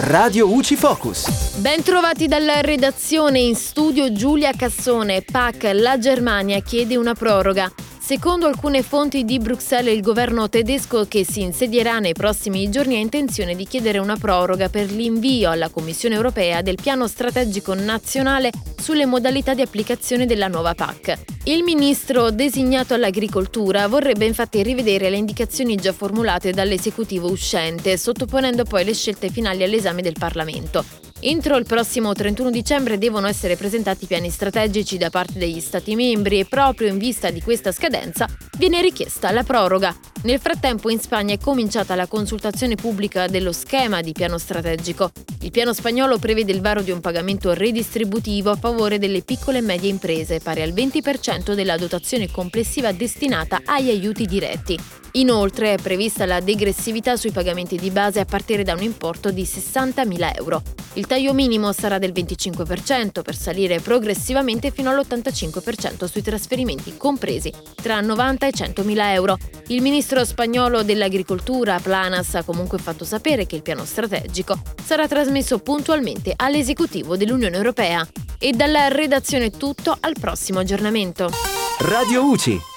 Radio UCI Focus. Ben trovati dalla redazione in studio Giulia Cassone. PAC, la Germania chiede una proroga. Secondo alcune fonti di Bruxelles, il governo tedesco che si insedierà nei prossimi giorni ha intenzione di chiedere una proroga per l'invio alla Commissione europea del piano strategico nazionale sulle modalità di applicazione della nuova PAC. Il ministro designato all'agricoltura vorrebbe infatti rivedere le indicazioni già formulate dall'esecutivo uscente, sottoponendo poi le scelte finali all'esame del Parlamento. Entro il prossimo 31 dicembre devono essere presentati piani strategici da parte degli Stati membri e proprio in vista di questa scadenza viene richiesta la proroga. Nel frattempo in Spagna è cominciata la consultazione pubblica dello schema di piano strategico. Il piano spagnolo prevede il varo di un pagamento redistributivo a favore delle piccole e medie imprese, pari al 20% della dotazione complessiva destinata agli aiuti diretti. Inoltre è prevista la degressività sui pagamenti di base a partire da un importo di 60.000 euro. Il taglio minimo sarà del 25% per salire progressivamente fino all'85% sui trasferimenti compresi tra 90 e 100.000 euro. Il ministro spagnolo dell'agricoltura Planas ha comunque fatto sapere che il piano strategico sarà trasmesso puntualmente all'esecutivo dell'Unione Europea. E dalla redazione tutto al prossimo aggiornamento. Radio UCI